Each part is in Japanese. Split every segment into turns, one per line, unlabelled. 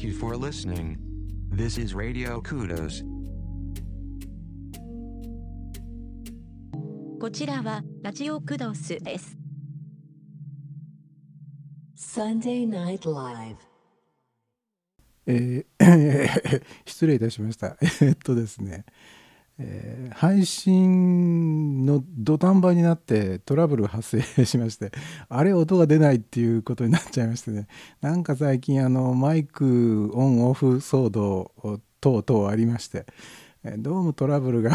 Thank you for listening. This is Radio Kudos.
こちらはラジオクドスです。
Sunday Night Live.
えー失礼いたしました。えっとですね、えー配信の土壇場になってトラブル発生しまして、あれ音が出ないっていうことになっちゃいましてね、なんか最近あのマイクオンオフ騒動等々ありまして、どうもトラブルが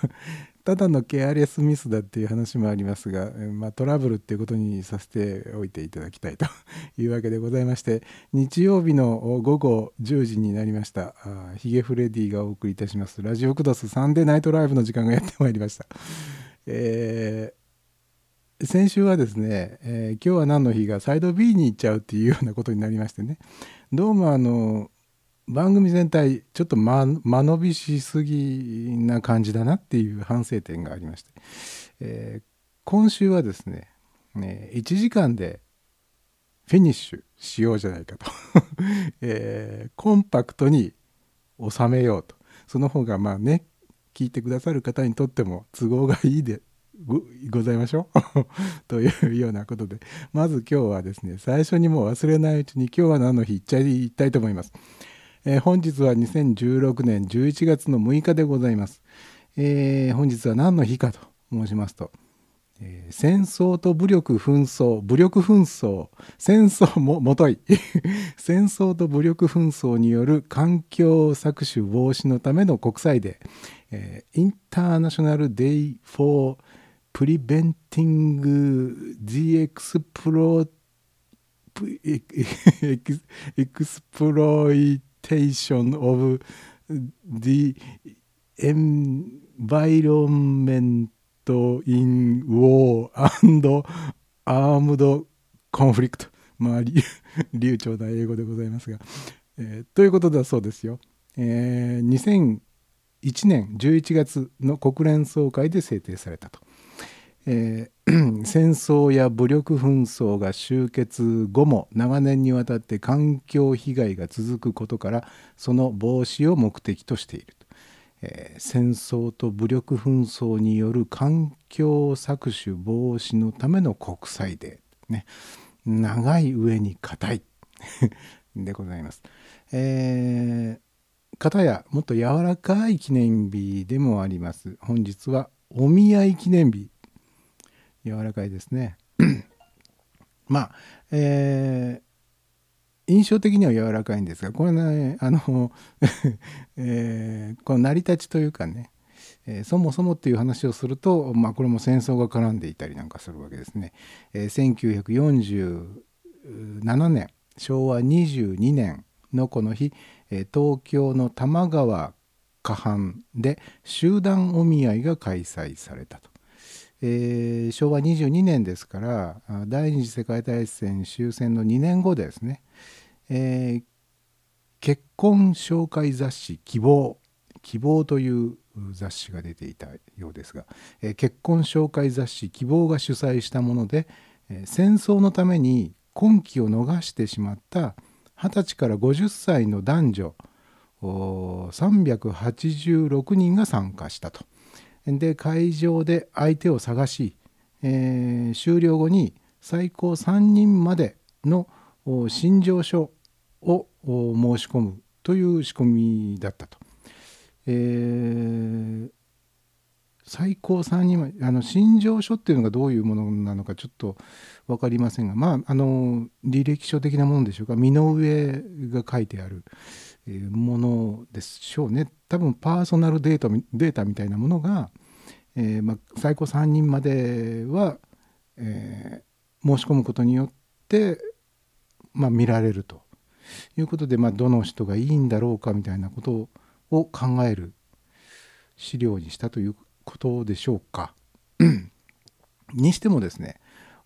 ただのケアレスミスだっていう話もありますが、まあ、トラブルっていうことにさせておいていただきたいと いうわけでございまして日曜日の午後10時になりました。あヒゲフレディがお送りいたします。ラジオクドスサンデーナイトライブの時間がやってまいりました、えー先週はですね、えー今日は何の日がサイド B に行っちゃうっていうようなことになりましてね。どうもあの番組全体ちょっと間延びしすぎな感じだなっていう反省点がありまして、えー今週はですねね1時間でフィニッシュしようじゃないかと、えーコンパクトに収めようと。その方がまあね聞いてくださる方にとっても都合がいいでございましょう？というようなことで。まず今日はですね最初にもう忘れないうちに今日は何の日いっちゃいたいと思います。えー本日は2016年11月の6日でございます。えー本日は何の日かと申しますと、えー戦争と武力紛争武力紛争戦争ももとい 戦争と武力紛争による環境搾取防止のための国際デー、えー、 International Day for Preventing the Explo- Ex- Exploitation of the Environment in War aームド・コンフリクトまあ流流暢な英語でございますが、えーということだそうですよ、えー2001年11月の国連総会で制定されたと、えー 戦争や武力紛争が終結後も長年にわたって環境被害が続くことからその防止を目的としていると、えー戦争と武力紛争による環境搾取防止のための国際デー、ね、長い上に硬い でございます。えー片やもっと柔らかい記念日でもあります。本日はお見合い記念日柔らかいですね。まあ、えー印象的には柔らかいんですがこれねあの、えーこの成り立ちというかね、えーそもそもっていう話をすると、まあ、これも戦争が絡んでいたりなんかするわけですね。えー1947年昭和22年のこの日、え東京の多摩川河畔で集団お見合いが開催されたと。えー昭和22年ですから第二次世界大戦終戦の2年後ですね、えー結婚紹介雑誌「希望」「希望」という雑誌が出ていたようですが、えー結婚紹介雑誌「希望」が主催したもので、え戦争のために婚期を逃してしまった20歳から50歳の男女386人が参加したと。で会場で相手を探し、えー終了後に最高3人までの診療書を申し込むという仕組みだったと。えー最高3人まであの診療書っていうのがどういうものなのかちょっと分かりませんがまああの履歴書的なものでしょうか身の上が書いてあるものでしょうね多分パーソナルデータみデータみたいなものが、えーまあ、最高3人までは、えー申し込むことによって、まあ、見られるということで、まあ、どの人がいいんだろうかみたいなことを考える資料にしたということでしょうか。にしてもですね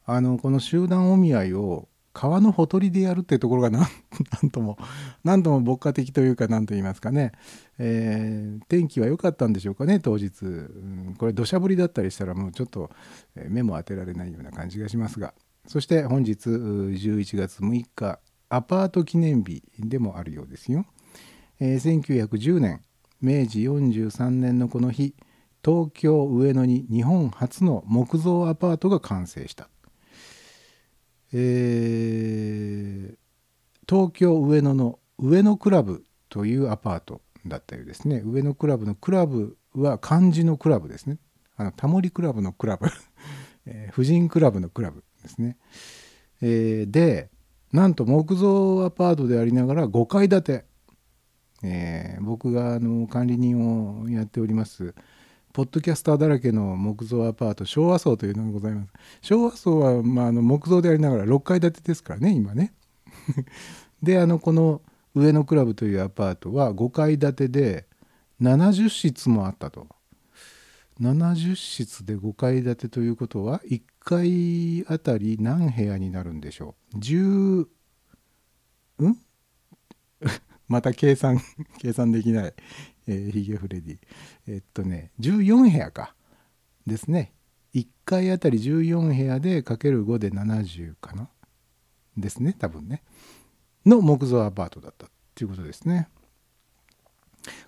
あのこの集団お見合いを川のほとりでやるっていうところが なんともなんとも牧歌的というか何と言いますかね、えー天気は良かったんでしょうかね当日、うんこれ土砂降りだったりしたらもうちょっと目も当てられないような感じがしますがそして本日11月6日アパート記念日でもあるようですよ。えー1910年明治43年のこの日東京上野に日本初の木造アパートが完成した。えー東京上野の上野クラブというアパートだったようですね。上野クラブのクラブは漢字のクラブですね。あのタモリクラブのクラブ、えー婦人クラブのクラブですね。えーでなんと木造アパートでありながら5階建て、えー僕があの管理人をやっておりますポッドキャスターだらけの木造アパート昭和層というのがございます。昭和層は、まあ、あの木造でありながら6階建てですからね今ね。であのこの上野クラブというアパートは5階建てで70室もあったと。70室で5階建てということは1階あたり何部屋になるんでしょう？10ん？また計算計算できない、えーヒゲフレディ。えっとね14部屋か。ですね。1階あたり14部屋でかける5で70かな。ですね多分ね。の木造アパートだったっていうことですね。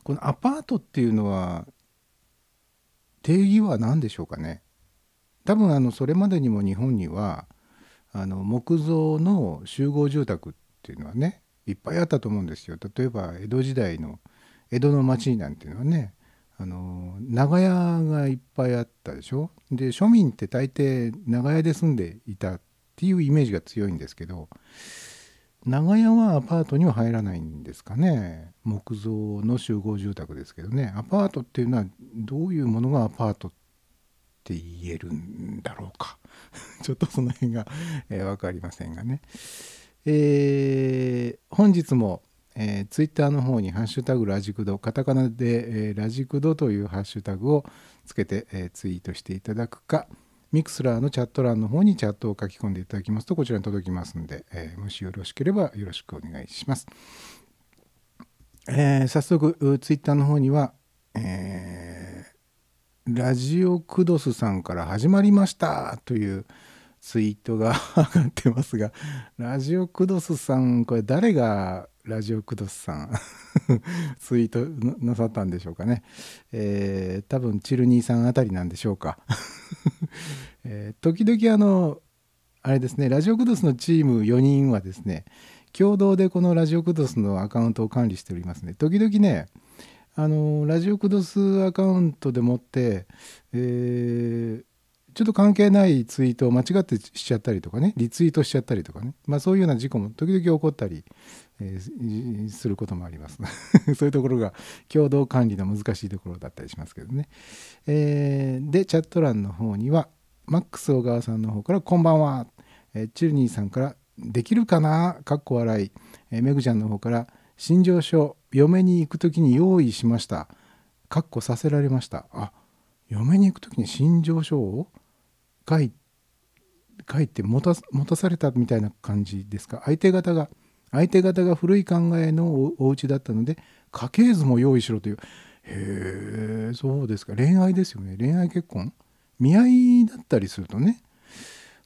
このアパートっていうのは定義は何でしょうかね。多分あのそれまでにも日本にはあの木造の集合住宅っていうのはねいっぱいあったと思うんですよ。例えば江戸時代の江戸の町なんていうのはねあの長屋がいっぱいあったでしょ？で庶民って大抵長屋で住んでいたっていうイメージが強いんですけど長屋はアパートには入らないんですかね？木造の集合住宅ですけどね。アパートっていうのはどういうものがアパートって言えるんだろうか？ちょっとその辺が、えー、分かりませんがね。えー本日も、えー、ツイッターの方に「ハッシュタグラジクド」カタカナで、えーラジクドというハッシュタグをつけて、えーツイートしていただくかミクスラーのチャット欄の方にチャットを書き込んでいただきますとこちらに届きますので、えーもしよろしければよろしくお願いします。えー早速ツイッターの方には、えーラジオクドスさんから始まりましたというツイートが 上がってますが、ラジオクドスさん、これ誰がラジオクドスさん ツイートなさったんでしょうかね。えー多分チルニーさんあたりなんでしょうか。えー時々あの、あれですね、ラジオクドスのチーム4人はですね、共同でこのラジオクドスのアカウントを管理しておりますね。時々ね、あのラジオクドスアカウントでもって、えーちょっと関係ないツイートを間違ってしちゃったりとかねリツイートしちゃったりとかね、まあ、そういうような事故も時々起こったり、えーすることもあります。そういうところが共同管理の難しいところだったりしますけどね、えーでチャット欄の方にはマックス小川さんの方から「こんばんは」えーチルニーさんから「できるかな?」かっこ笑い、えーメグちゃんの方から「新庄書嫁に行く時に用意しました」かっこさせられました。あ嫁に行く時に新庄書を？書い書いて持た持たされたみたいな感じですか？相手方が相手方が古い考えのおお家だったので家系図も用意しろという。へえそうですか。恋愛ですよね。恋愛結婚？見合いだったりするとね、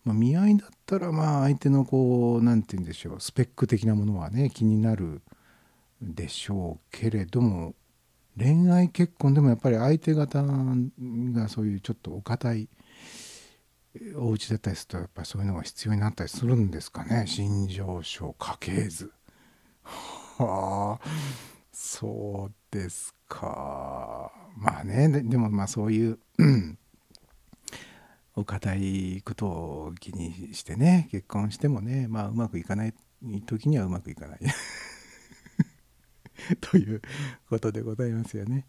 まあ、見合いだったらまあ相手のこう何て言うんでしょう。スペック的なものはね気になるでしょうけれども恋愛結婚でもやっぱり相手方がそういうちょっとお堅いお家だったりするとやっぱりそういうのが必要になったりするんですかね？心情書家系図。はあそうですか。まあねででもまあそういうお堅いことを気にしてね結婚してもねまあうまくいかない時にはうまくいかない。ということでございますよね。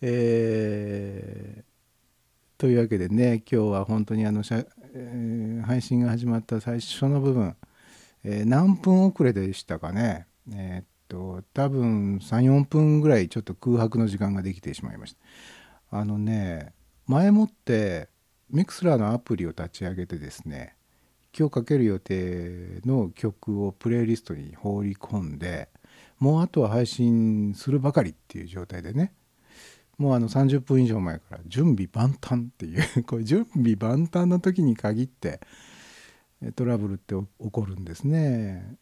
えーというわけでね今日は本当にあのしゃ、えー配信が始まった最初の部分、えー何分遅れでしたかね。えーっと多分34分ぐらいちょっと空白の時間ができてしまいました。あのね前もってミクスラーのアプリを立ち上げてですね今日かける予定の曲をプレイリストに放り込んでもうあとは配信するばかりっていう状態でねもうあの30分以上前から準備万端っていう これ準備万端の時に限ってトラブルって起こるんですね。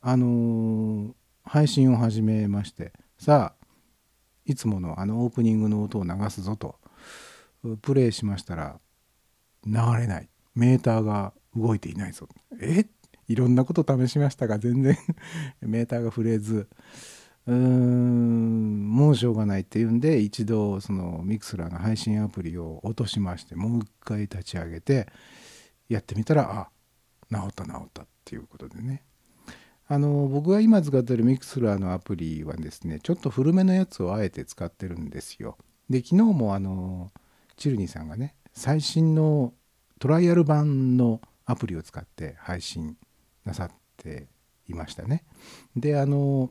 あの配信を始めましてさあいつものあのオープニングの音を流すぞとプレイしましたら流れない。メーターが動いていないぞ。え？いろんなこと試しましたが全然 メーターが触れずうーんもうしょうがないっていうんで一度その Mixlr の配信アプリを落としましてもう一回立ち上げてやってみたらあ治った治ったっていうことでね。あの僕が今使ってる Mixlr のアプリはですねちょっと古めのやつをあえて使ってるんですよ。で昨日もあのチルニーさんがね最新のトライアル版のアプリを使って配信なさっていましたね。であの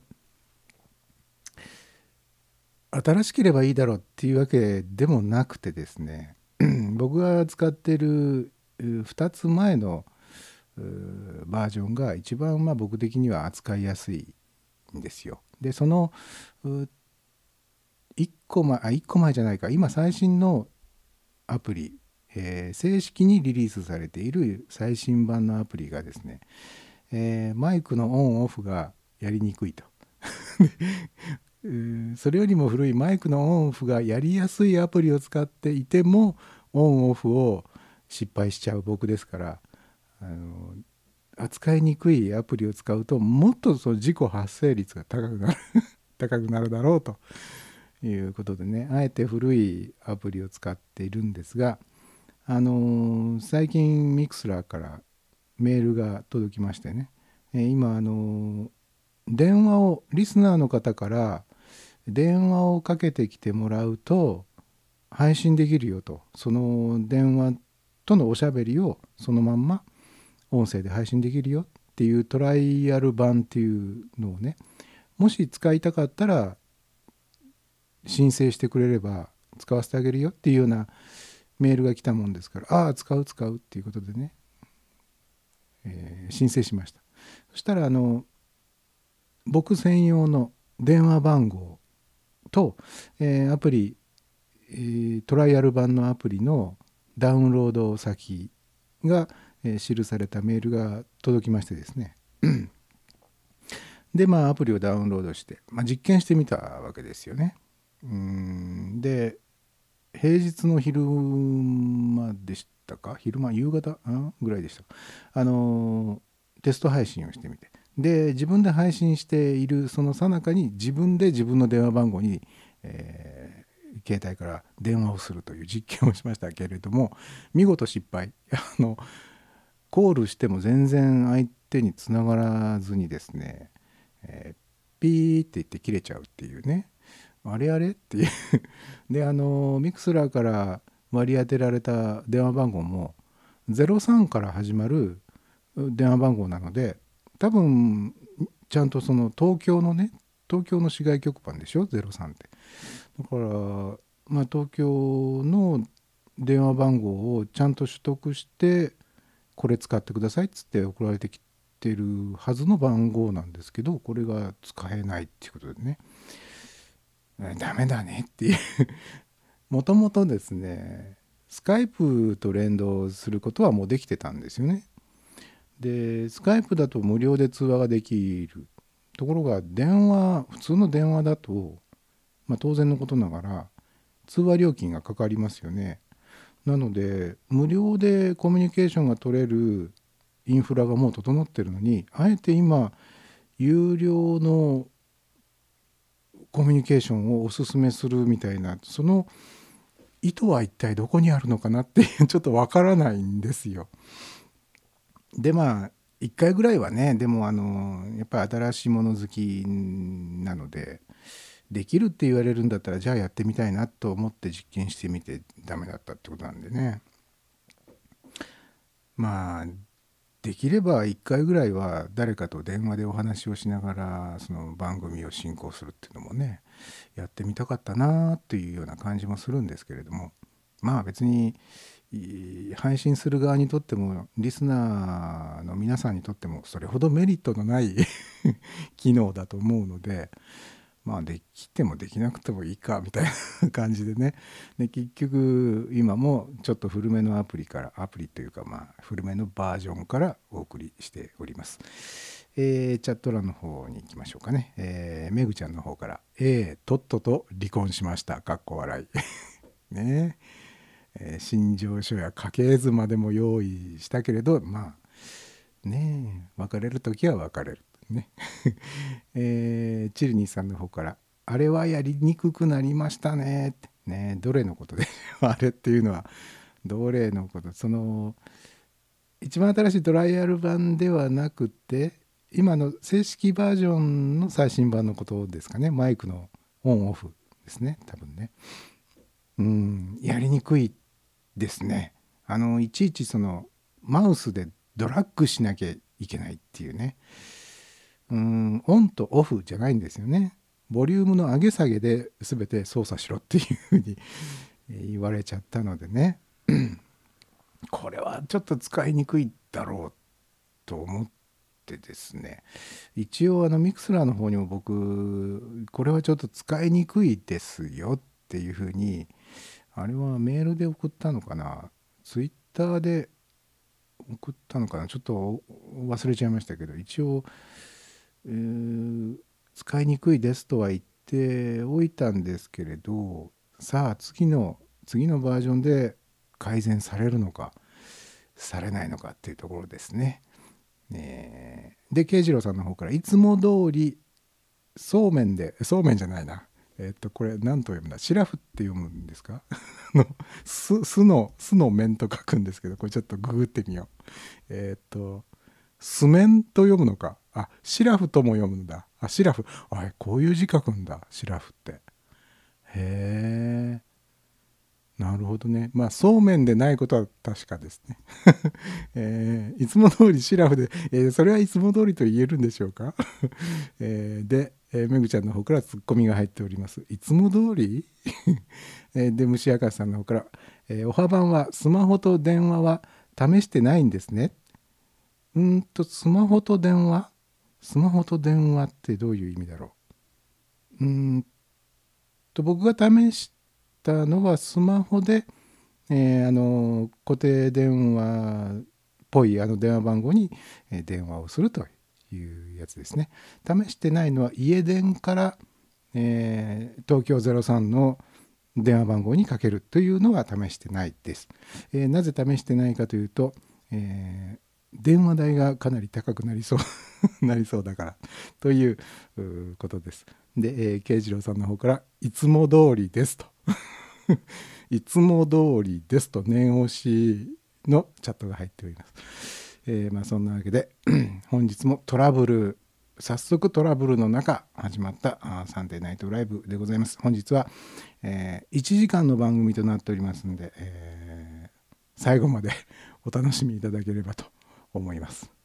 新しければいいだろうっていうわけでもなくてですね 僕が使ってる2つ前のバージョンが一番まあ僕的には扱いやすいんですよ。でその1個前あ1個前じゃないか今最新のアプリ、えー、正式にリリースされている最新版のアプリがですね、えー、マイクのオンオフがやりにくいと それよりも古いマイクのオンオフがやりやすいアプリを使っていてもオンオフを失敗しちゃう僕ですからあの扱いにくいアプリを使うともっとその事故発生率が高くなる 高くなるだろうということでねあえて古いアプリを使っているんですがあの最近ミクスラーからメールが届きましてね。今あの電話をリスナーの方から電話をかけてきてもらうと配信できるよと。その電話とのおしゃべりをそのまんま音声で配信できるよ。っていうトライアル版っていうのをねもし使いたかったら申請してくれれば使わせてあげるよ。っていうようなメールが来たもんですからああ使う使うっていうことでね、えー、申請しました。そしたらあの僕専用の電話番号と、えー、アプリ、えー、トライアル版のアプリのダウンロード先が、え記されたメールが届きましてですね。でまあアプリをダウンロードして、まあ、実験してみたわけですよね。うんで平日の昼間でしたか？昼間？夕方？ぐらいでした。あのテスト配信をしてみて。で自分で配信しているその最中に自分で自分の電話番号に、えー、携帯から電話をするという実験をしましたけれども見事失敗。あのコールしても全然相手につながらずにですね、えー、ピーって言って切れちゃうっていうね。あれあれっていう。であのミクスラーから割り当てられた電話番号も03から始まる電話番号なので多分ちゃんとその東京のね東京の市外局番でしょ？03って。だからまあ東京の電話番号をちゃんと取得してこれ使ってくださいっつって送られてきてるはずの番号なんですけどこれが使えないっていうことでね。ダメだねっていう。もともとですねスカイプと連動することはもうできてたんですよね。でスカイプだと無料で通話ができるところが電話普通の電話だと、まあ、当然のことながら通話料金がかかりますよねなので無料でコミュニケーションが取れるインフラがもう整ってるのにあえて今有料のコミュニケーションをおすすめするみたいなその意図は一体どこにあるのかなっていうちょっとわからないんですよ。でまあ1回ぐらいはねでもあのやっぱり新しいもの好きなのでできるって言われるんだったらじゃあやってみたいなと思って実験してみてダメだったってことなんでね。まあできれば1回ぐらいは誰かと電話でお話をしながらその番組を進行するっていうのもねやってみたかったなっていうような感じもするんですけれども。まあ別に配信する側にとってもリスナーの皆さんにとってもそれほどメリットのない 機能だと思うのでまあできてもできなくてもいいかみたいな感じでねで結局今もちょっと古めのアプリからアプリというかまあ古めのバージョンからお送りしております。えーチャット欄の方に行きましょうかね。えーめぐちゃんの方から、えーとっとと離婚しました。かっこ笑い。ねえー心情書や家系図までも用意したけれど、まあ、ねえ、別れる時は別れる。ね。えーチルニーさんの方から、あれはやりにくくなりましたねって。ねどれのことで？あれっていうのは、どれのこと？その、一番新しいトライアル版ではなくて今の正式バージョンの最新版のことですかねマイクのオンオフですね多分ねうんやりにくいですね。あのいちいちそのマウスでドラッグしなきゃいけないっていうね。うんオンとオフじゃないんですよね。ボリュームの上げ下げで全て操作しろっていうふうに言われちゃったのでね。これはちょっと使いにくいだろうと思ってですね。一応あのミクスラーの方にも僕これはちょっと使いにくいですよっていうふうにあれはメールで送ったのかな？ツイッターで送ったのかな？ちょっと忘れちゃいましたけど一応、えー使いにくいですとは言っておいたんですけれどさあ次の次のバージョンで改善されるのかされないのかっていうところですね。えーで慶次郎さんの方からいつも通りそうめんでそうめんじゃないな。えっとこれ何と読むんだ？シラフって読むんですか？のすすのすの面と書くんですけどこれちょっとググってみよう。えっとすめんと読むのか？あシラフとも読むんだ。あシラフ。あこういう字書くんだシラフって。へえ。なるほどね。まあ、そうめんでないことは確かですね。えーいつも通りシラフで、えーそれはいつも通りと言えるんでしょうか、えーで、えーめぐちゃんの方からツッコミが入っております。いつも通り、えーで、虫明さんの方から、えーおはばんはスマホと電話は試してないんですね。うんと、スマホと電話？スマホと電話ってどういう意味だろう？うんと、僕が試したのはスマホで、えーあの固定電話っぽいあの電話番号に、え電話をするというやつですね。試してないのは家電から、えー東京03の電話番号にかけるというのは試してないです。えーなぜ試してないかというと、えー電話代がかなり高くなりそう なりそうだからということです。で、えー、慶次郎さんの方から「いつも通りです」と「いつも通りです」と念押しのチャットが入っております。えーまあ、そんなわけで 本日もトラブル早速トラブルの中始まったサンデーナイトライブでございます。本日は、え1時間の番組となっておりますんで、えー最後までお楽しみいただければと思います。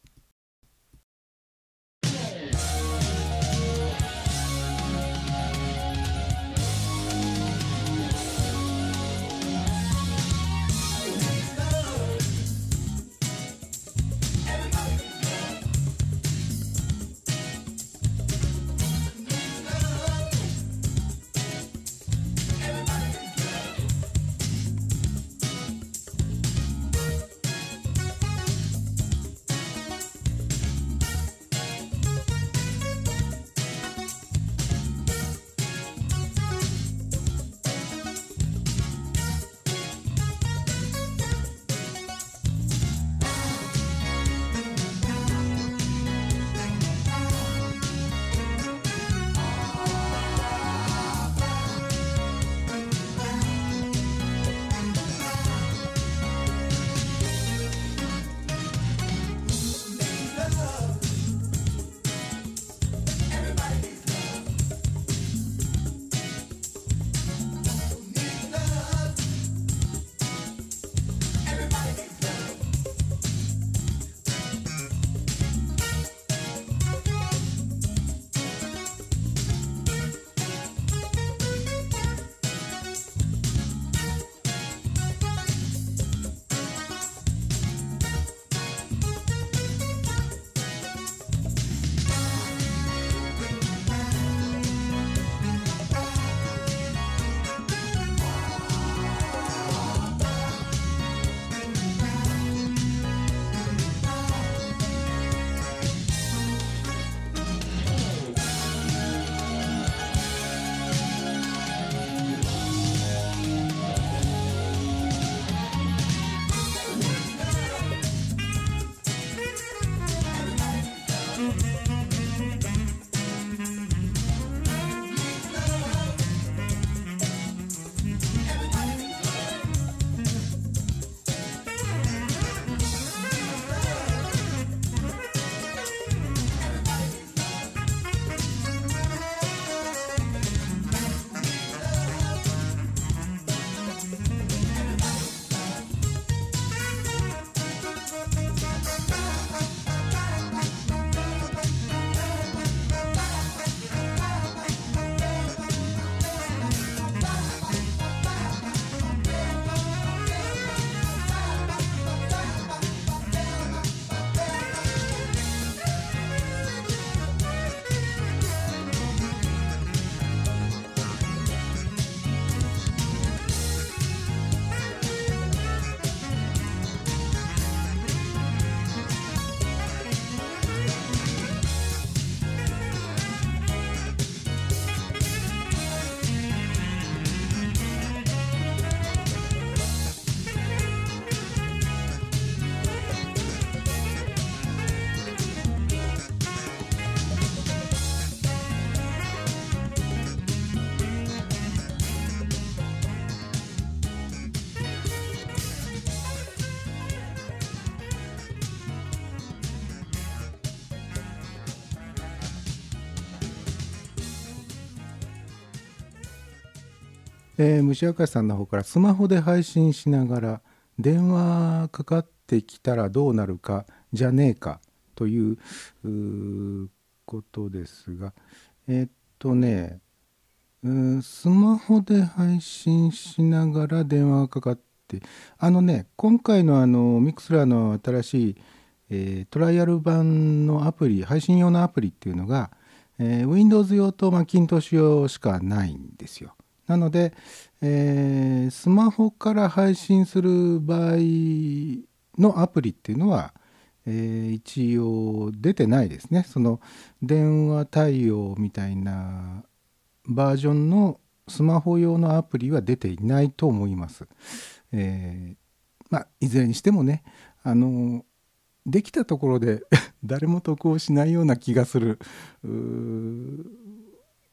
えー虫明さんの方からスマホで配信しながら電話かかってきたらどうなるかじゃねえかということですがえーっとねスマホで配信しながら電話がかかってあのね今回のあのミクスラーの新しい、えートライアル版のアプリ配信用のアプリっていうのが、えー Windows 用と Macintosh 用しかないんですよ。なので、えースマホから配信する場合のアプリっていうのは、えー一応出てないですね。その電話対応みたいなバージョンのスマホ用のアプリは出ていないと思います。えーまあいずれにしてもねあのできたところで 誰も得をしないような気がする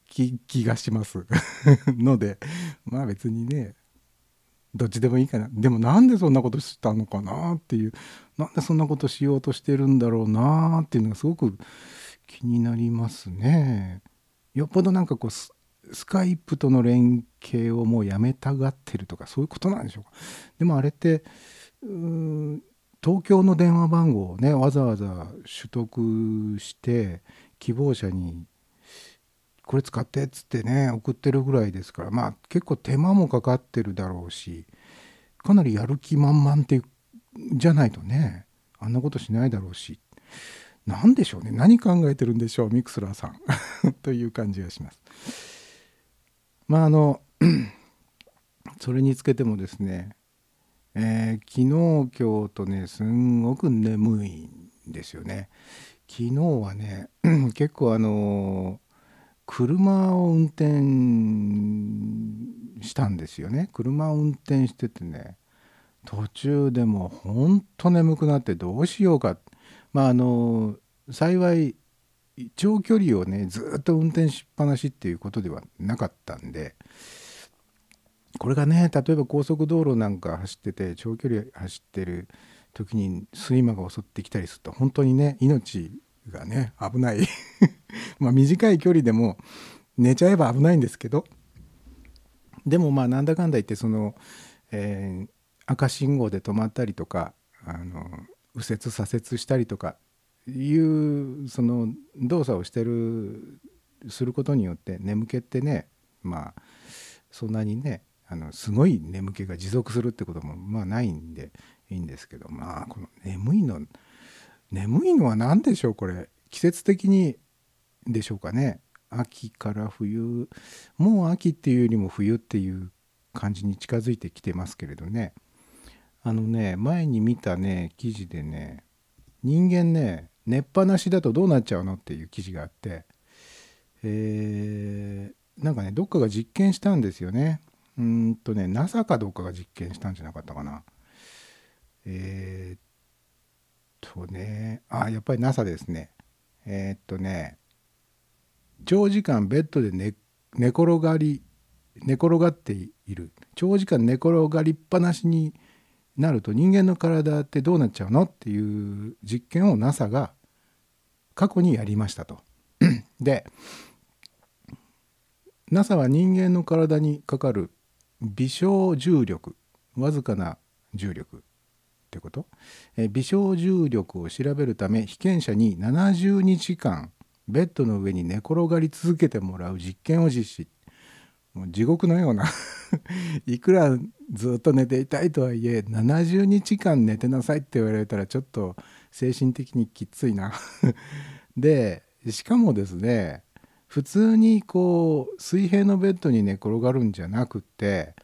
気気がします のでまあ別にねどっちでもいいかなでもなんでそんなことしたのかなっていうなんでそんなことしようとしてるんだろうなっていうのがすごく気になりますね。よっぽどなんかこうスカイプとの連携をもうやめたがってるとかそういうことなんでしょうか。でもあれってうー東京の電話番号をねわざわざ取得して希望者にこれ使ってっつってね送ってるぐらいですからまあ結構手間もかかってるだろうしかなりやる気満々ってじゃないとねあんなことしないだろうし何でしょうね何考えてるんでしょうミクスラーさん という感じがします。まああの それにつけてもですね、えー昨日今日とねすんごく眠いんですよね。昨日はね 結構あの車を運転したんですよね。車を運転しててね途中でもうほんと眠くなってどうしようか。まああの幸い長距離をねずっと運転しっぱなしっていうことではなかったんでこれがね例えば高速道路なんか走ってて長距離走ってる時に睡魔が襲ってきたりすると本当にね命がね危ない。まあ短い距離でも寝ちゃえば危ないんですけど。でもまあなんだかんだ言ってその、えー赤信号で止まったりとかあの右折左折したりとかいうその動作をしてるすることによって眠気ってねまあそんなにねあのすごい眠気が持続するってこともまあないんでいいんですけどまあこの眠いの眠いのは何でしょうこれ？季節的にでしょうかね。秋から冬もう秋っていうよりも冬っていう感じに近づいてきてますけれどね。あのね前に見たね記事でね人間ね寝っぱなしだとどうなっちゃうのっていう記事があって。えーなんかねどっかが実験したんですよね。うんとね NASA かどっかが実験したんじゃなかったかな。えーっとねあやっぱり NASA ですねえーっとね長時間ベッドで寝寝転がり寝転がっている長時間寝転がりっぱなしになると人間の体ってどうなっちゃうのっていう実験を NASA が過去にやりましたと。で NASA は人間の体にかかる微小重力わずかな重力ってこと？え微小重力を調べるため被験者に70日間ベッドの上に寝転がり続けてもらう実験を実施。もう地獄のような。いくらずっと寝ていたいとはいえ70日間寝てなさいって言われたらちょっと精神的にきついな。でしかもですね普通にこう水平のベッドに寝転がるんじゃなくって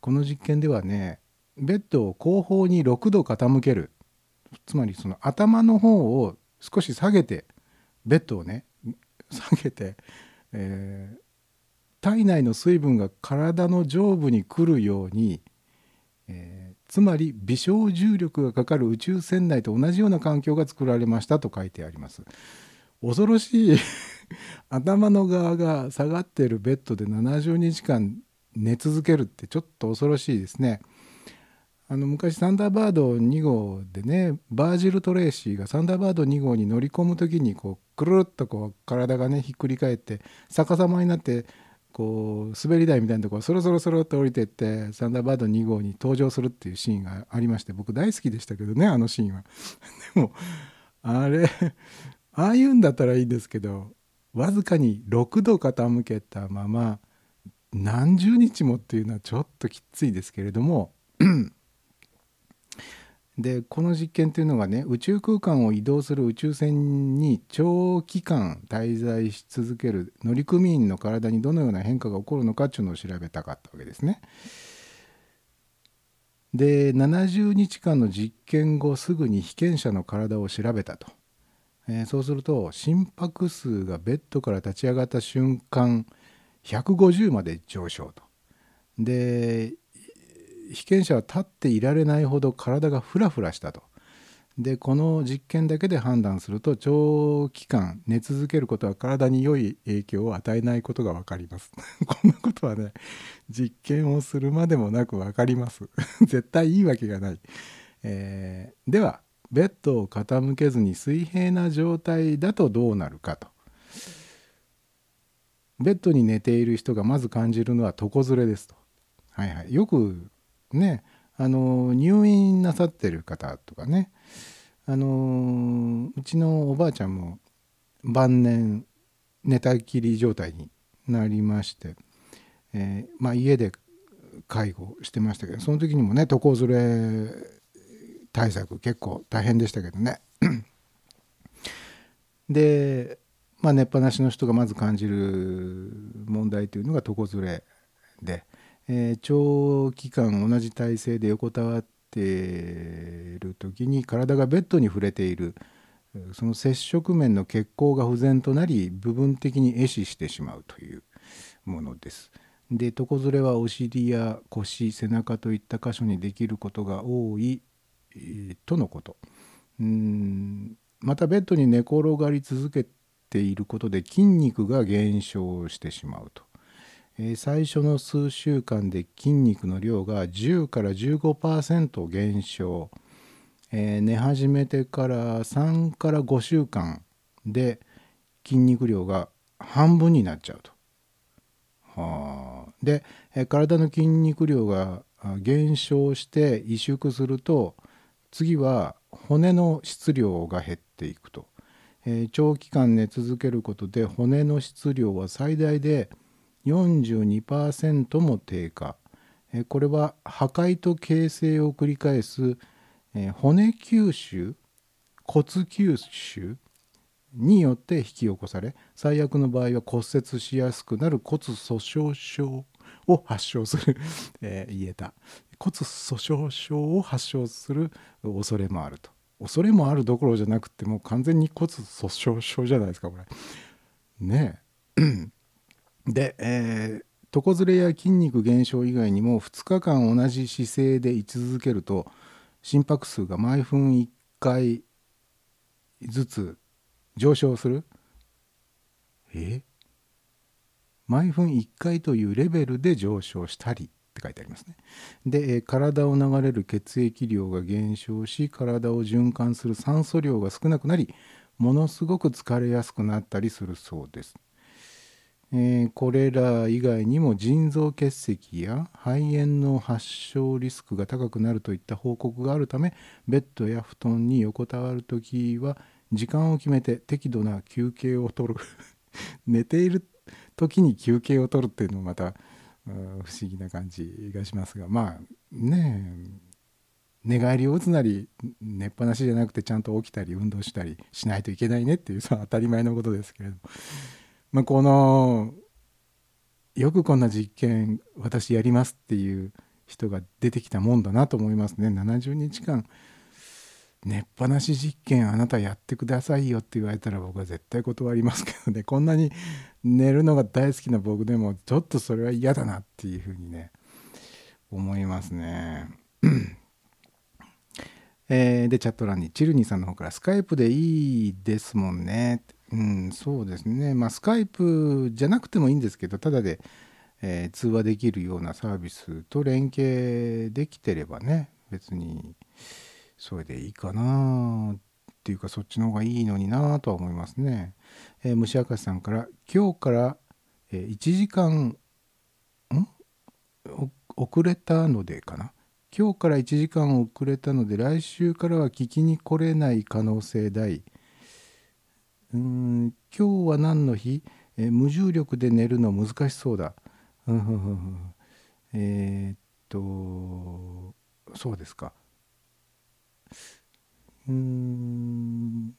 この実験ではねベッドを後方に6度傾けるつまりその頭の方を少し下げてベッドをね下げて、えー体内の水分が体の上部に来るように、えーつまり微小重力がかかる宇宙船内と同じような環境が作られましたと書いてあります。恐ろしい頭の側が下がっているベッドで70日間寝続けるってちょっと恐ろしいですね。あの昔サンダーバード2号でねバージル・トレーシーがサンダーバード2号に乗り込む時にこうくるっとこう体がねひっくり返って逆さまになってこう滑り台みたいなところそろそろそろって降りてってサンダーバード2号に登場するっていうシーンがありまして僕大好きでしたけどねあのシーンは。でもあれああいうんだったらいいんですけどわずかに6度傾けたまま何十日もっていうのはちょっときついですけれどもでこの実験っていうのがね宇宙空間を移動する宇宙船に長期間滞在し続ける乗組員の体にどのような変化が起こるのかっていうのを調べたかったわけですね。で70日間の実験後すぐに被験者の体を調べたと、えー、そうすると心拍数がベッドから立ち上がった瞬間150まで上昇とで被験者は立っていられないほど体がフラフラしたと。でこの実験だけで判断すると長期間寝続けることは体に良い影響を与えないことが分かります。こんなことはね実験をするまでもなく分かります。絶対いいわけがない、えー、ではベッドを傾けずに水平な状態だとどうなるかと。ベッドに寝ている人がまず感じるのは床ずれですと。はいはい。よくねあの入院なさってる方とかねあのうちのおばあちゃんも晩年寝たきり状態になりまして、えー、まあ、家で介護してましたけどその時にもね床ずれ対策結構大変でしたけどね。で、まあ、寝っぱなしの人がまず感じる問題というのが床ずれで、えー、長期間同じ体勢で横たわっている時に体がベッドに触れているその接触面の血行が不全となり部分的に壊死してしまうというものです。で床ずれはお尻や腰背中といった箇所にできることが多い、えー、とのこと。うんまたベッドに寝転がり続けていることで筋肉が減少してしまうと。え最初の数週間で筋肉の量が10から15%減少、えー、寝始めてから3から5週間で筋肉量が半分になっちゃうと。は、で、えー、体の筋肉量が減少して萎縮すると次は骨の質量が減っていくと、えー、長期間寝続けることで骨の質量は最大で42%も低下。これは破壊と形成を繰り返す骨吸収骨吸収によって引き起こされ最悪の場合は骨折しやすくなる骨粗鬆症を発症する、えー、言えた。骨粗鬆症を発症する恐れもあると。恐れもあるどころじゃなくてもう完全に骨粗鬆症じゃないですかこれ。ねえ。で、えー、床ずれや筋肉減少以外にも2日間同じ姿勢で居続けると心拍数が毎分1回ずつ上昇するえ？毎分1回というレベルで上昇したりって書いてありますね。で体を流れる血液量が減少し体を循環する酸素量が少なくなりものすごく疲れやすくなったりするそうです。えー、これら以外にも腎臓結石や肺炎の発症リスクが高くなるといった報告があるためベッドや布団に横たわる時は時間を決めて適度な休憩をとる。寝ている時に休憩をとるっていうのもまた不思議な感じがしますがまあねえ寝返りを打つなり寝っぱなしじゃなくてちゃんと起きたり運動したりしないといけないねっていうその当たり前のことですけれども。まあ、このよくこんな実験私やりますっていう人が出てきたもんだなと思いますね。70日間寝っぱなし実験あなたやってくださいよって言われたら僕は絶対断りますけどね。こんなに寝るのが大好きな僕でもちょっとそれは嫌だなっていうふうにね思いますね。えー、でチャット欄にチルニーさんの方から「スカイプでいいですもんね」ってうん、そうですね。まあ、スカイプじゃなくてもいいんですけど、ただで、えー、通話できるようなサービスと連携できてればね、別にそれでいいかなっていうか、そっちの方がいいのになとは思いますね。えー、虫明さんから、今日から、えー、1時間お遅れたのでかな？今日から1時間遅れたので来週からは聞きに来れない可能性大うん今日は何の日、え無重力で寝るの難しそうだ。うんふんふんふん。えっとそうですか。うん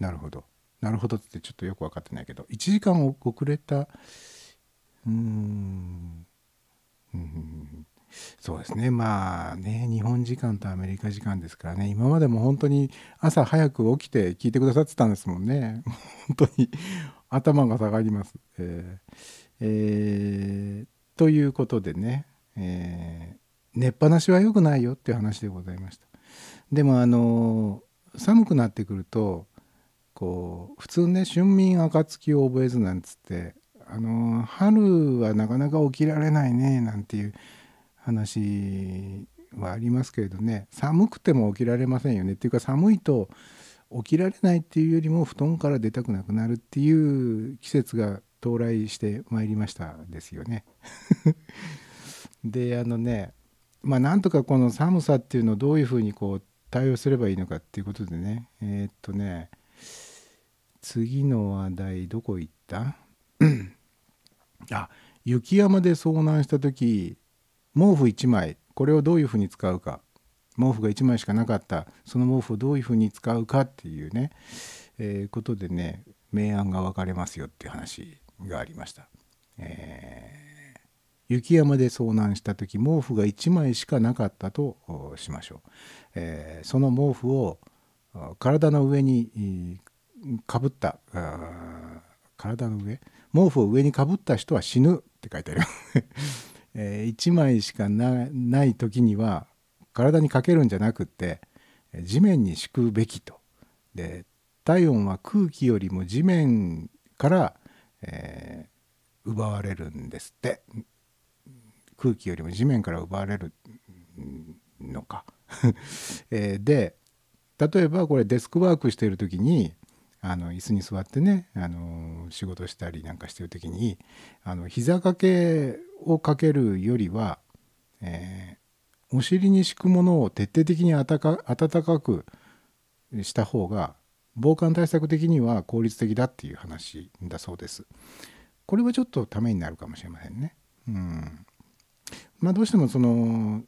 なるほど。なるほどってちょっとよく分かってないけど。1時間遅れた？うんうん。そうですねまあね日本時間とアメリカ時間ですからね今までも本当に朝早く起きて聞いてくださってたんですもんね 本当に頭が下がります。えーえーということでね、えー寝っぱなしは良くないよっていう話でございました。でもあの寒くなってくるとこう普通ね春眠暁を覚えずなんつってあの春はなかなか起きられないねなんていう話はありますけれどね。寒くても起きられませんよね。っていうか寒いと起きられないっていうよりも布団から出たくなくなるっていう季節が到来してまいりましたですよね。であのねまあなんとかこの寒さっていうのをどういうふうにこう対応すればいいのかっていうことでね。えーっとね次の話題どこ行った？あ雪山で遭難した時毛布1枚これをどういうふうに使うか。毛布が1枚しかなかった。その毛布をどういうふうに使うかっていうね、えーことでね明暗が分かれますよっていう話がありました。えー雪山で遭難した時毛布が1枚しかなかったとしましょう、えーその毛布を体の上にかぶった体の上？毛布を上にかぶった人は死ぬって書いてある、え1枚しかない時には体にかけるんじゃなくって地面に敷くべきとで体温は空気よりも地面から、えー奪われるんですって空気よりも地面から奪われるのか。えーで例えばこれデスクワークしている時にあの椅子に座ってねあの仕事したりなんかしてる時にあの膝掛けをかけるよりは、えーお尻に敷くものを徹底的にあたか暖かくした方が防寒対策的には効率的だっていう話だそうです。これはちょっとためになるかもしれませんね。うん、まあどうしてもその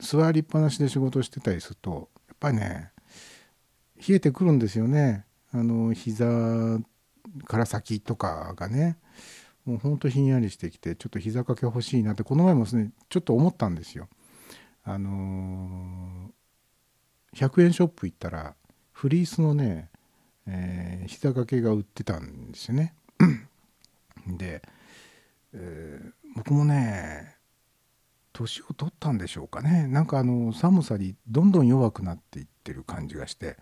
座りっぱなしで仕事してたりするとやっぱりね冷えてくるんですよね。あの膝から先とかがねもうほんとひんやりしてきてちょっと膝掛け欲しいなってこの前もですねちょっと思ったんですよ。あのー100円ショップ行ったらフリースのね、えー膝掛けが売ってたんですよね。で、えー僕もね年を取ったんでしょうかねなんかあの寒さにどんどん弱くなっていってる感じがして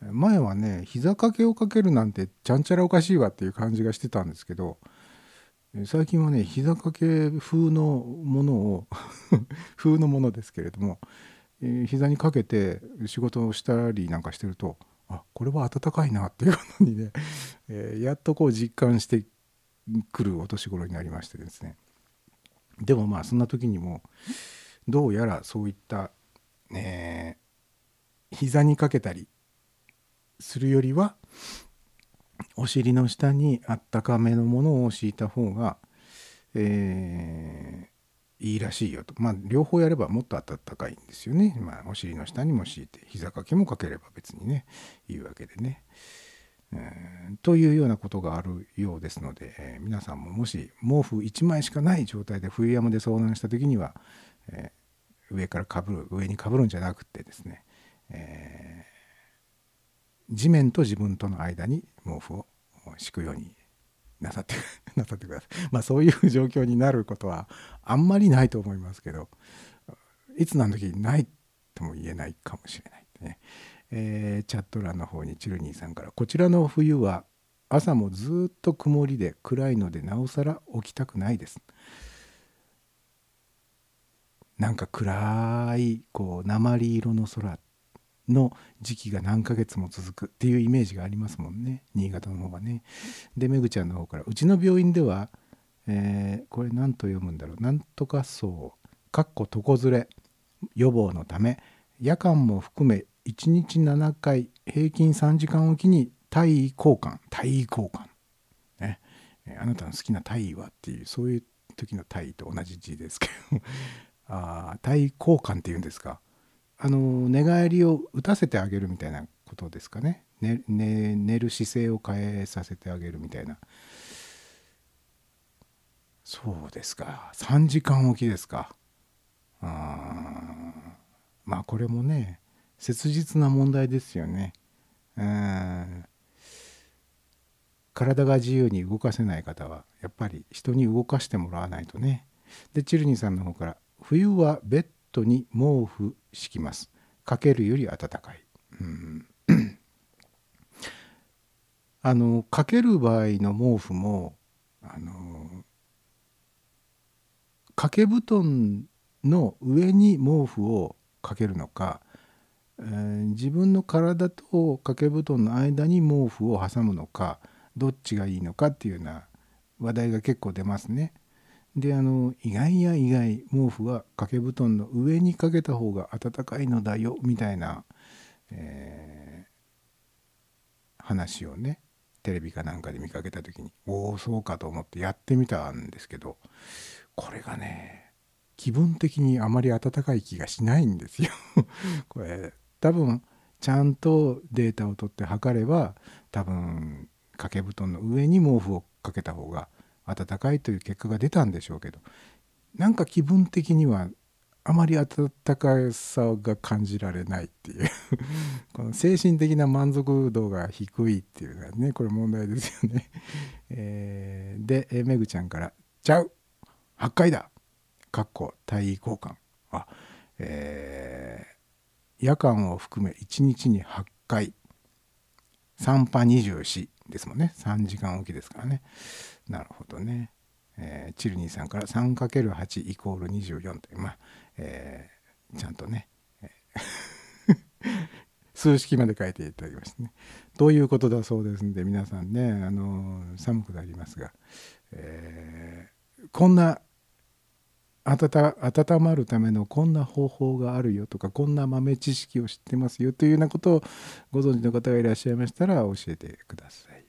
前はね膝掛けをかけるなんてちゃんちゃらおかしいわっていう感じがしてたんですけど最近はね膝掛け風のものを 風のものですけれども、えー膝にかけて仕事をしたりなんかしてるとあこれは暖かいなっていうことにね、えーやっとこう実感してくるお年頃になりましてですね。でもまあそんな時にもどうやらそういったね膝にかけたりするよりはお尻の下にあったかめのものを敷いた方が、えーいいらしいよとまあ両方やればもっと暖かいんですよね、まあ、お尻の下にも敷いて膝掛けもかければ別にねいいわけでね。えーというようなことがあるようですので、えー皆さんももし毛布1枚しかない状態で冬山で遭難した時には、えー上からかぶる上にかぶるんじゃなくてですね、えー地面と自分との間に毛布を敷くようになさって なさってください。まあそういう状況になることはあんまりないと思いますけどいつ何時ないとも言えないかもしれないね。えーチャット欄の方にチルニーさんから「こちらの冬は朝もずっと曇りで暗いのでなおさら起きたくないです」なんか暗いこう鉛色の空の時期が何ヶ月も続くっていうイメージがありますもんね。新潟の方はね。でめぐちゃんの方から「うちの病院では、えーこれ何と読むんだろう。なんとかそうかっこ床ずれ予防のため夜間も含め1日7回平均3時間おきに体位交換。体位交換。ね。あなたの好きな体位はっていうそういう時の体位と同じ字ですけどあ体位交換っていうんですか。あの寝返りを打たせてあげるみたいなことですかね。ねね寝る姿勢を変えさせてあげるみたいな。そうですか。3時間おきですか。あまあこれもね切実な問題ですよね。うん体が自由に動かせない方はやっぱり人に動かしてもらわないとね。でチルニーさんの方から「冬はベッドに毛布敷きます。かけるより暖かい」うん。あのかける場合の毛布もあの掛け布団の上に毛布をかけるのか、えー自分の体と掛け布団の間に毛布を挟むのかどっちがいいのかっていうような話題が結構出ますね。であの意外や意外毛布は掛け布団の上にかけた方が暖かいのだよみたいな、えー話をねテレビかなんかで見かけた時におおそうかと思ってやってみたんですけどこれがね気分的にあまり暖かい気がしないんですよ。これ多分ちゃんとデータを取って測れば多分掛け布団の上に毛布をかけた方が暖かいという結果が出たんでしょうけどなんか気分的にはあまり暖かさが感じられないっていう この精神的な満足度が低いっていうのはねこれ問題ですよね。えーで、えーめぐちゃんから「ちゃう8回だ!」かっこ体位交換あえー夜間を含め1日に8回3波24ですもんね。3時間おきですからね。なるほどね、えーチルニーさんから 3×8 イコール24というまあ、えーちゃんとね、数式まで書いていただきましたね。ということだそうですんで皆さんねあの寒くなりますが、えーこんな温,まるためのこんな方法があるよとかこんな豆知識を知ってますよというようなことをご存知の方がいらっしゃいましたら教えてください。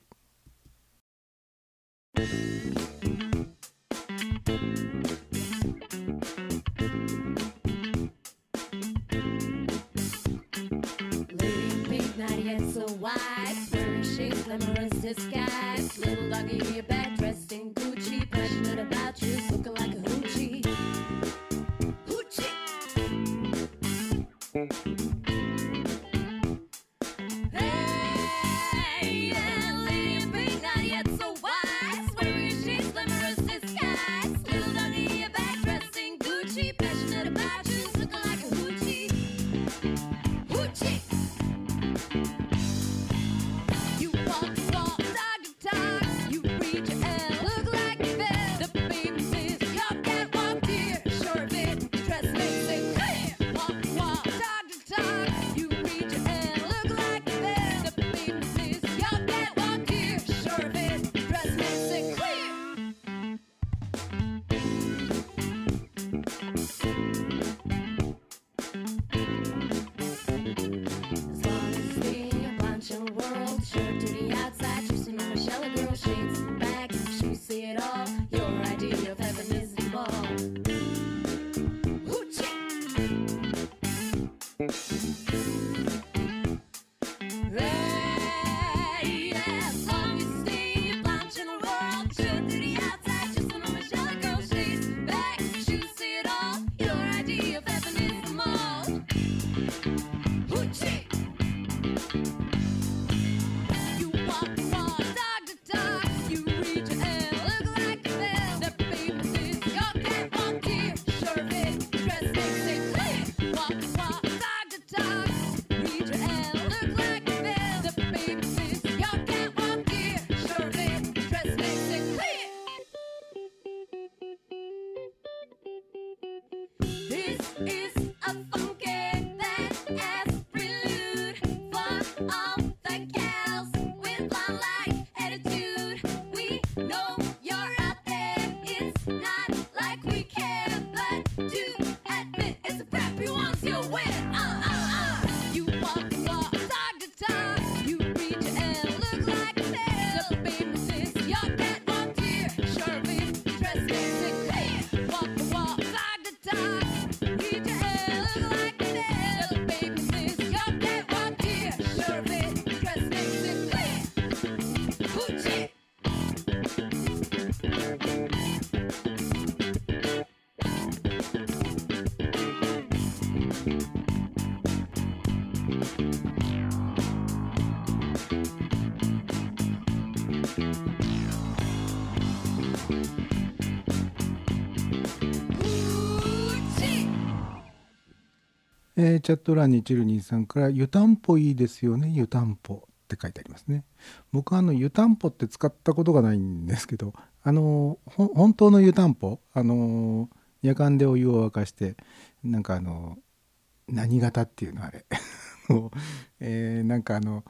えーチャット欄にチルニーさんから「湯たんぽいいですよね湯たんぽ」って書いてありますね。僕はあの湯たんぽって使ったことがないんですけどあの本当の湯たんぽあの夜間でお湯を沸かしてなんかあの何型っていうのあれ。えーなんかあの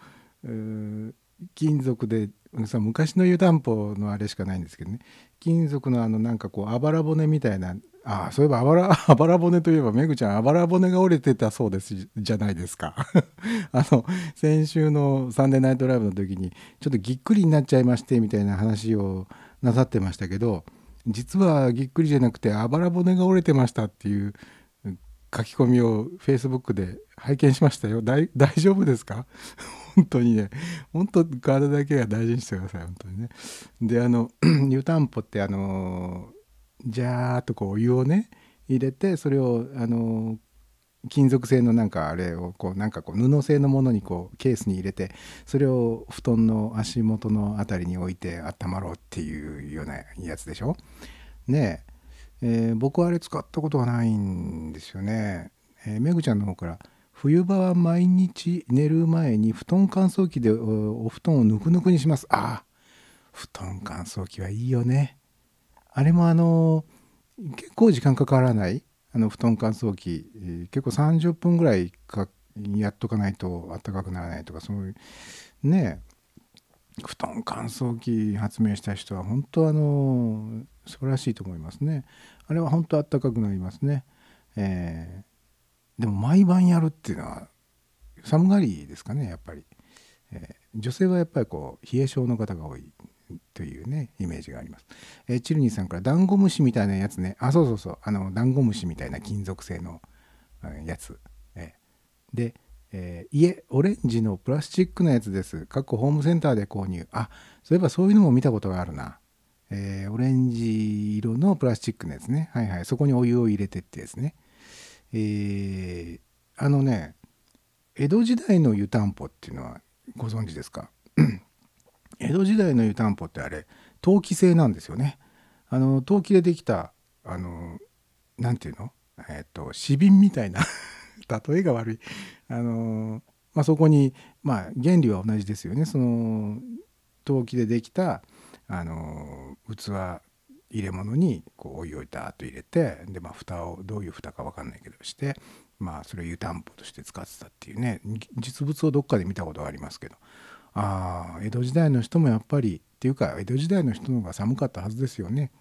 金属でさ昔の湯たんぽのあれしかないんですけどね。金属のあのなんかこうあばら骨みたいなああそういえばあばら あばら骨といえばめぐちゃんあばら骨が折れてたそうですじゃないですか。あの先週の「サンデーナイトライブ」の時にちょっとぎっくりになっちゃいましてみたいな話をなさってましたけど実はぎっくりじゃなくてあばら骨が折れてましたっていう書き込みを Facebook で拝見しましたよ。大丈夫ですか？本当にね本当体だけは大事にしてください本当にね。であの 湯たんぽってあのジャーっとこうお湯をね入れてそれをあの金属製のなんかあれをこうなんかこう布製のものにこうケースに入れてそれを布団の足元のあたりに置いて温まろうっていうようなやつでしょ？ねえ。えー僕はあれ使ったことがないんですよね、えーめぐちゃんの方から冬場は毎日寝る前に布団乾燥機でお布団をぬくぬくにします。ああ布団乾燥機はいいよね。あれもあの結構時間かからないあの布団乾燥機、えー結構30分ぐらいかやっとかないと暖かくならないとかそういうね布団乾燥機発明した人は本当あの素晴らしいと思いますね。あれは本当暖かくなりますね、えーでも毎晩やるっていうのは寒がりですかねやっぱり、えー女性はやっぱりこう冷え性の方が多い。というねイメージがあります、えーチルニーさんからダンゴムシみたいなやつね。あそうそうそう。あのダンゴムシみたいな金属製のやつ、えーで、えー家オレンジのプラスチックのやつです。かっこホームセンターで購入。あそういえばそういうのも見たことがあるな。えーオレンジ色のプラスチックのやつね。はいはい。そこにお湯を入れてってやつね。えーあのね江戸時代の湯たんぽっていうのはご存知ですか？江戸時代の湯たんぽってあれ陶器製なんですよね。あの陶器でできたあのなんていうの？えっ、と紙瓶みたいな 例えが悪い。あのまあそこにまあ原理は同じですよね。その陶器でできたあの器入れ物にこうお湯をダーッと入れてでまあ蓋をどういう蓋か分かんないけどしてまあそれを湯たんぽとして使ってたっていうね実物をどっかで見たことがありますけど。ああ江戸時代の人もやっぱりっていうか江戸時代の人の方が寒かったはずですよね。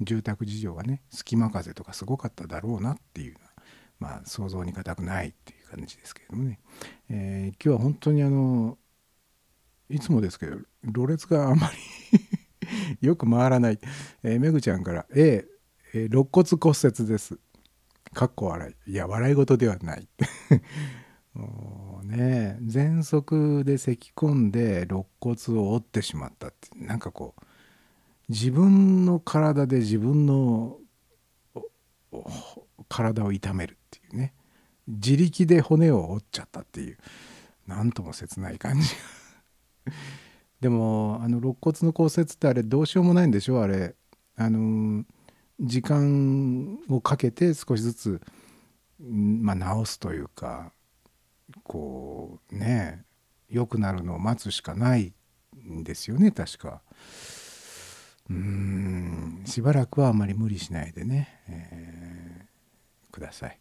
住宅事情がね隙間風とかすごかっただろうなっていうまあ想像に難くないっていう感じですけれどもね、えー今日は本当にあのいつもですけどろれつがあんまり よく回らない、えーめぐちゃんから「A、えー肋骨骨折です」かっこ笑い。いや笑い事ではない。ね喘息で咳き込んで肋骨を折ってしまったってなんかこう自分の体で自分の体を痛めるっていうね。自力で骨を折っちゃったっていうなんとも切ない感じ。でもあの肋骨の骨折ってあれどうしようもないんでしょ？あれあの時間をかけて少しずつ、まあ、治すというか。こうね良くなるのを待つしかないんですよね確か。うーんしばらくはあまり無理しないでね、えーください。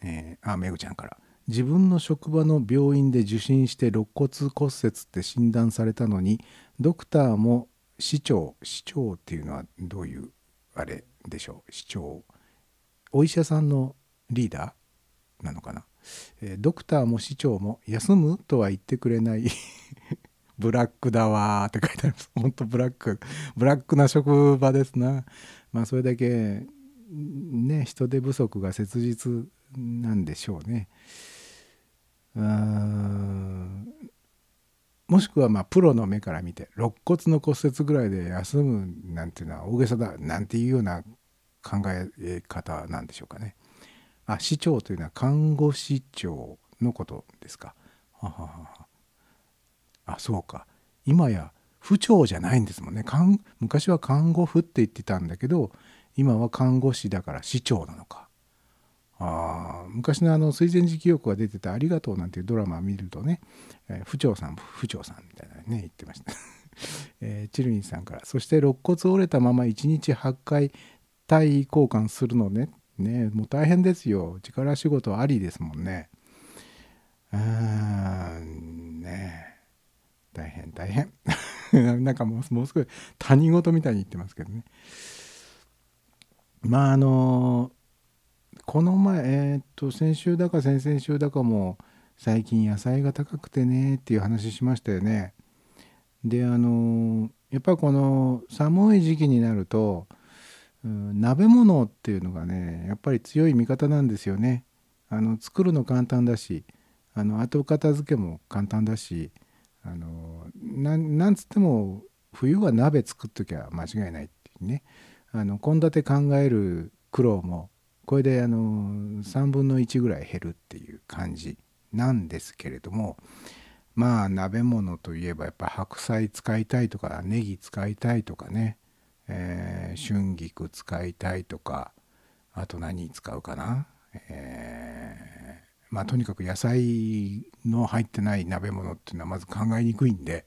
えーあめぐちゃんから自分の職場の病院で受診して肋骨骨折って診断されたのにドクターも市長市長っていうのはどういうあれでしょう市長お医者さんのリーダー？なのかな、えードクターも市長も休むとは言ってくれない。ブラックだわーって書いてあります。本当ブラック。ブラックな職場ですな。まあそれだけね人手不足が切実なんでしょうね。うんもしくはまあプロの目から見て肋骨の骨折ぐらいで休むなんていうのは大げさだなんていうような考え方なんでしょうかね。あ市長というのは看護師長のことですか。はははあそうか。今や府長じゃないんですもんね。昔は看護婦って言ってたんだけど今は看護師だから市長なのか。あ昔のあの水前寺記憶が出てた「ありがとう」なんていうドラマを見るとね、えー府長さん府長さんみたいなね言ってました、えーチルニーさんから。そして肋骨折れたまま1日8回体位交換するのね。ねもう大変ですよ。力仕事ありですもんね。うーんね大変大変。なんかもうもうすごい他人事みたいに言ってますけどね。まああのこの前えーっと先週だか先々週だかも最近野菜が高くてねっていう話しましたよね。であのやっぱこの寒い時期になると、鍋物っていうのがねやっぱり強い味方なんですよね。あの作るの簡単だしあの後片付けも簡単だしあのななんつっても冬は鍋作っときゃ間違いないっていうね。献立考える苦労もこれであの3分の1ぐらい減るっていう感じなんですけれどもまあ鍋物といえばやっぱ白菜使いたいとかネギ使いたいとかね、えー春菊使いたいとかあと何使うかな、えーまあとにかく野菜の入ってない鍋物っていうのはまず考えにくいんで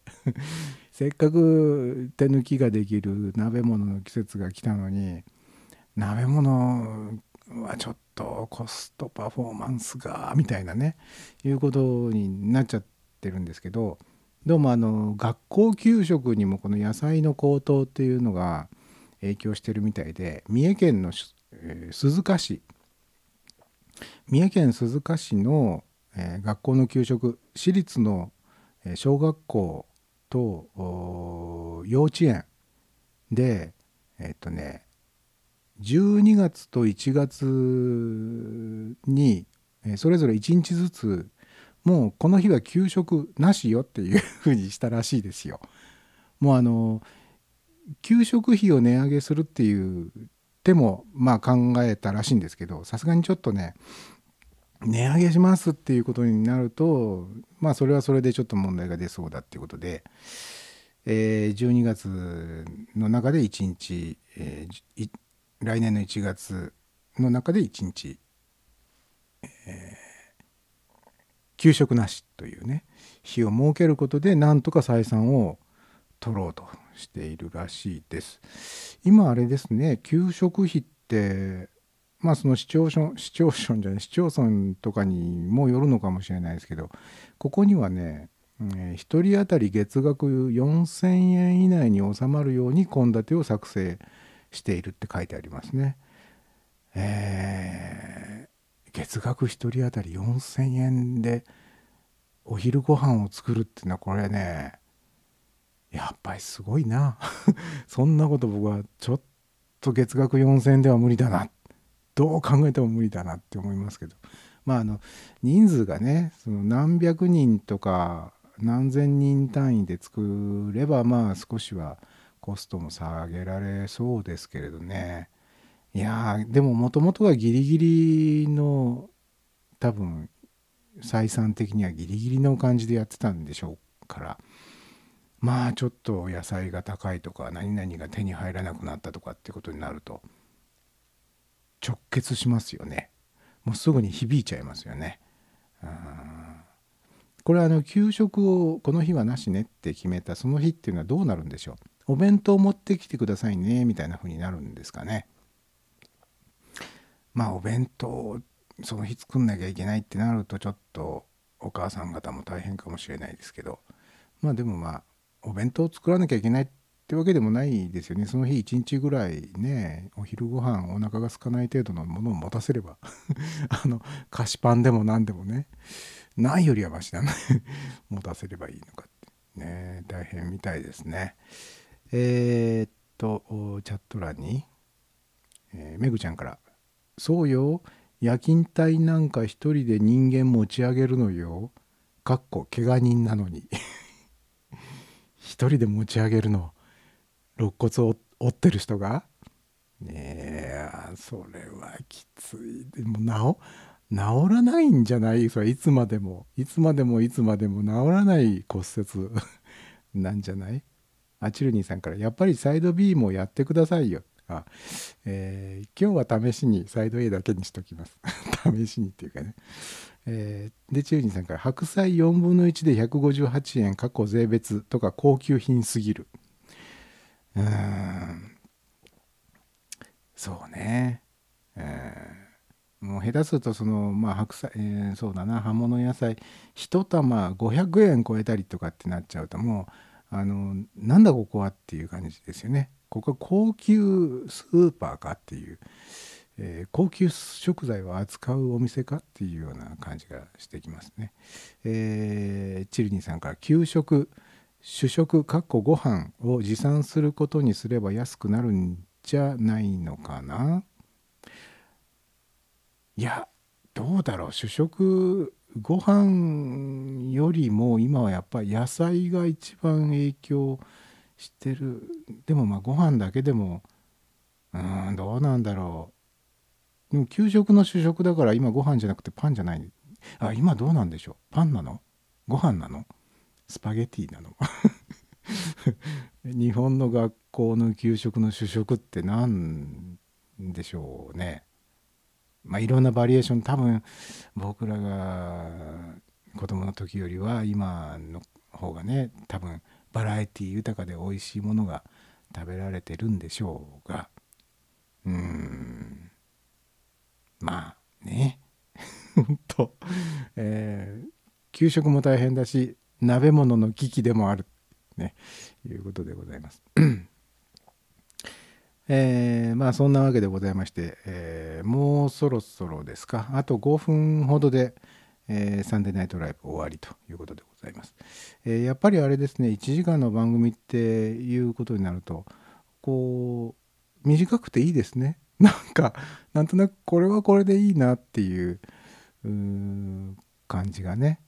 せっかく手抜きができる鍋物の季節が来たのに鍋物はちょっとコストパフォーマンスがみたいなねいうことになっちゃってるんですけどどうもあの学校給食にもこの野菜の高騰っていうのが影響してるみたいで三重県の、えー鈴鹿市三重県鈴鹿市の、えー学校の給食私立の、えー小学校と幼稚園でえっとね12月と1月に、それぞれ1日ずつもうこの日は給食なしよっていうふうにしたらしいですよ。もうあの給食費を値上げするっていう手もまあ考えたらしいんですけどさすがにちょっとね値上げしますっていうことになるとまあそれはそれでちょっと問題が出そうだっていうことで、えー12月の中で1日、えー来年の1月の中で1日、えー給食なしというね日を設けることでなんとか採算を取ろうとしているらしいです。今あれですね給食費ってまあその市町村市町村じゃない市町村とかにもよるのかもしれないですけどここにはね、1人当たり月額4,000円以内に収まるように献立を作成しているって書いてありますね。えー月額1人当たり4,000円でお昼ご飯を作るっていうのはこれねやっぱりすごいな。そんなこと僕はちょっと月額4,000円では無理だな。どう考えても無理だなって思いますけど。まああの人数がねその何百人とか何千人単位で作ればまあ少しはコストも下げられそうですけれどね。いやーでももともとはギリギリの多分採算的にはギリギリの感じでやってたんでしょうから。まあちょっと野菜が高いとか何々が手に入らなくなったとかってことになると直結しますよね。もうすぐに響いちゃいますよね。これはあの給食をこの日はなしねって決めたその日っていうのはどうなるんでしょう。お弁当持ってきてくださいねみたいな風になるんですかね。まあお弁当その日作んなきゃいけないってなるとちょっとお母さん方も大変かもしれないですけど。まあでもまあお弁当を作らなきゃいけないってわけでもないですよね。その日一日ぐらいねお昼ご飯お腹が空かない程度のものを持たせれば。あの菓子パンでも何でもねないよりはマシだね 持たせればいいのかって。ね大変みたいですね。えーっとチャット欄に、えーめぐちゃんから「そうよ。夜勤帯なんか一人で人間持ち上げるのよ」かっこ怪我人なのに。一人で持ち上げるの。肋骨を折ってる人が。ねえそれはきつい。でも治治らないんじゃない？それいつまでも。いつまでもいつまでも治らない骨折。なんじゃない？あチルニーさんからやっぱりサイド B もやってくださいよ。あ、えー今日は試しにサイド A だけにしときます。試しにっていうかね。えーでチルニーさんから白菜4分の1で158円過去税別とか高級品すぎる。うん。そうね、えーもう下手するとそのまあ白菜、えーそうだな葉物野菜1玉500円超えたりとかってなっちゃうともうあのなんだここはっていう感じですよね。ここは高級スーパーかっていう、えー高級食材を扱うお店かっていうような感じがしてきますね、えーチルニーさんから給食主食かっこご飯を持参することにすれば安くなるんじゃないのかな。いやどうだろう。主食ご飯よりも今はやっぱり野菜が一番影響してる。でもまあご飯だけでもうんどうなんだろう。でも給食の主食だから今ご飯じゃなくてパンじゃない。あ今どうなんでしょう。パンなの？ご飯なの？スパゲティなの？日本の学校の給食の主食って何でしょうね。まあいろんなバリエーション多分僕らが子供の時よりは今の方がね多分バラエティ豊かで美味しいものが食べられてるんでしょうが。うーん。まあね。本当。えー給食も大変だし鍋物の危機でもある。ね。いうことでございます。えーまあそんなわけでございまして、えーもうそろそろですか。あと5分ほどで、えーサンデーナイトライブ終わりということでございます、えーやっぱりあれですね1時間の番組っていうことになるとこう短くていいですね。なんかなんとなくこれはこれでいいなっていう感じがね。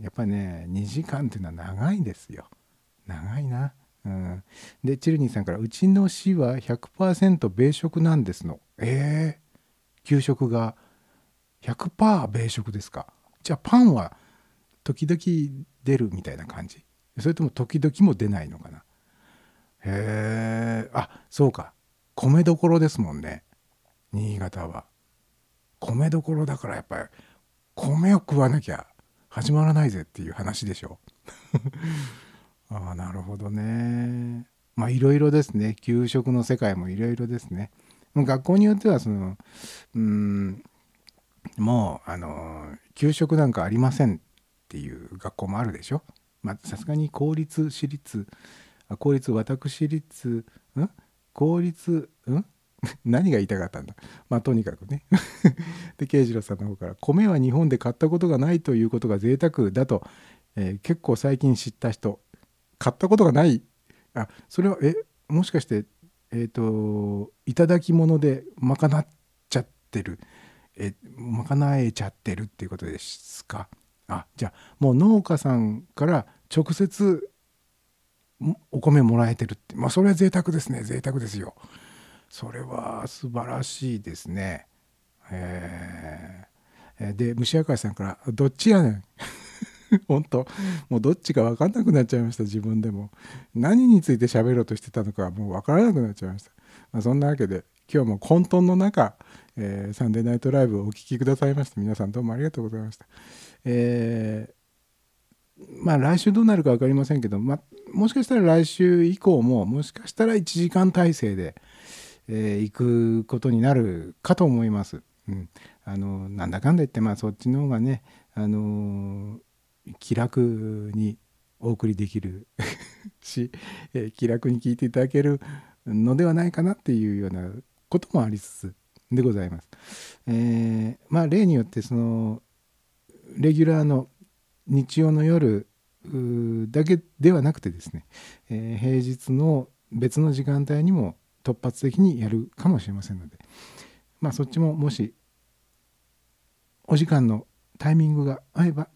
やっぱりね2時間っていうのは長いですよ。長いな。うん、でチルニーさんから「うちの市は100%米食なんですの」えー、給食が100%米食ですか。じゃあパンは時々出るみたいな感じ。それとも時々も出ないのかな。へえあそうか。米どころですもんね。新潟は。米どころだからやっぱり米を食わなきゃ始まらないぜっていう話でしょ。ああなるほどね。まあいろいろですね。給食の世界もいろいろですね。学校によってはそのうんもうあの給食なんかありませんっていう学校もあるでしょ？まさすがに公立私立公立私立ん？公立ん？何が言いたかったんだ？まあとにかくね。で慶次郎さんの方から「米は日本で買ったことがないということが贅沢だと、えー結構最近知った人買ったことがない？あそれはえもしかしてえっ、といただき物で賄っちゃってる？え賄えちゃってるっていうことですか？あじゃあもう農家さんから直接お米もらえてるって。まあそれは贅沢ですね。贅沢ですよ。それは素晴らしいですね。へえで虫明かしさんから「どっちやねん」本当もうどっちか分かんなくなっちゃいました自分でも。何について喋ろうとしてたのかもう分からなくなっちゃいました、まあ、そんなわけで今日も混沌の中、えーサンデーナイトライブをお聴きくださいまして皆さんどうもありがとうございました。えーまあ来週どうなるか分かりませんけど、まあ、もしかしたら来週以降ももしかしたら1時間体制で、えー行くことになるかと思います。うん、あのなんだかんだ言ってまあそっちの方がね、あのー気楽にお送りできる し、えー気楽に聞いていただけるのではないかなっていうようなこともありつつでございます。えーまあ例によってそのレギュラーの日曜の夜だけではなくてですね、えー平日の別の時間帯にも突発的にやるかもしれませんのでまあそっちももしお時間のタイミングが合えば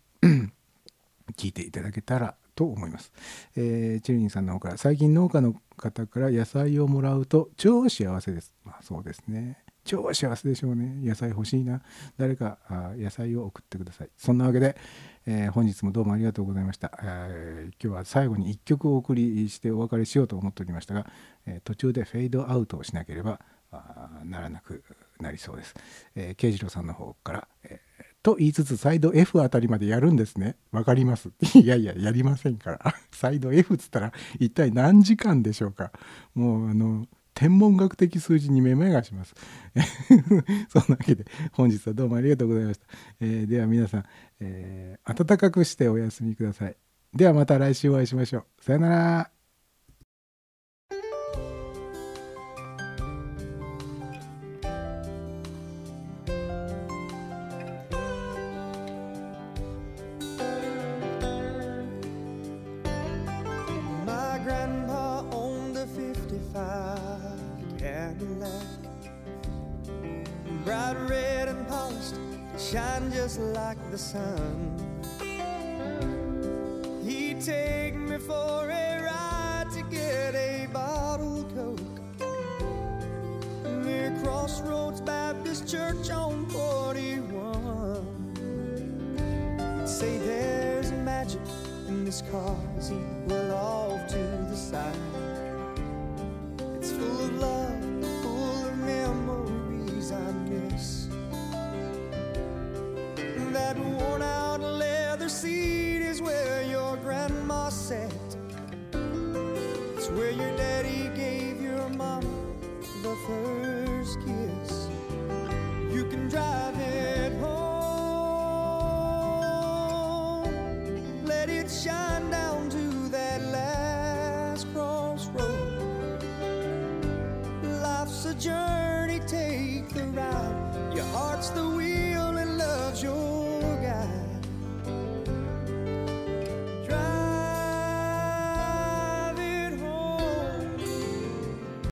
聞いていただけたらと思います、えーチルニンさんの方から最近農家の方から野菜をもらうと超幸せです。まあそうですね。超幸せでしょうね。野菜欲しいな。誰か野菜を送ってください。そんなわけで、えー本日もどうもありがとうございました、えー今日は最後に1曲お送りしてお別れしようと思っておりましたが、えー途中でフェードアウトをしなければならなくなりそうです、えー、慶次郎さんの方から、えーと言いつつサイド F あたりまでやるんですね。わかります。いやいややりませんから。サイド F っつったら一体何時間でしょうか。もうあの天文学的数字にめまいがします。そんなわけで本日はどうもありがとうございました、えーでは皆さん、えー暖かくしてお休みください。ではまた来週お会いしましょう。さよなら。
Shine just like the sun. He'd take me for a ride to get a bottle of Coke. Near Crossroads Baptist Church on 41. He'd say there's magic in this car as he pulled off to the side. Worn out leather seat is where your grandma sat. It's where your daddy gave your mama the first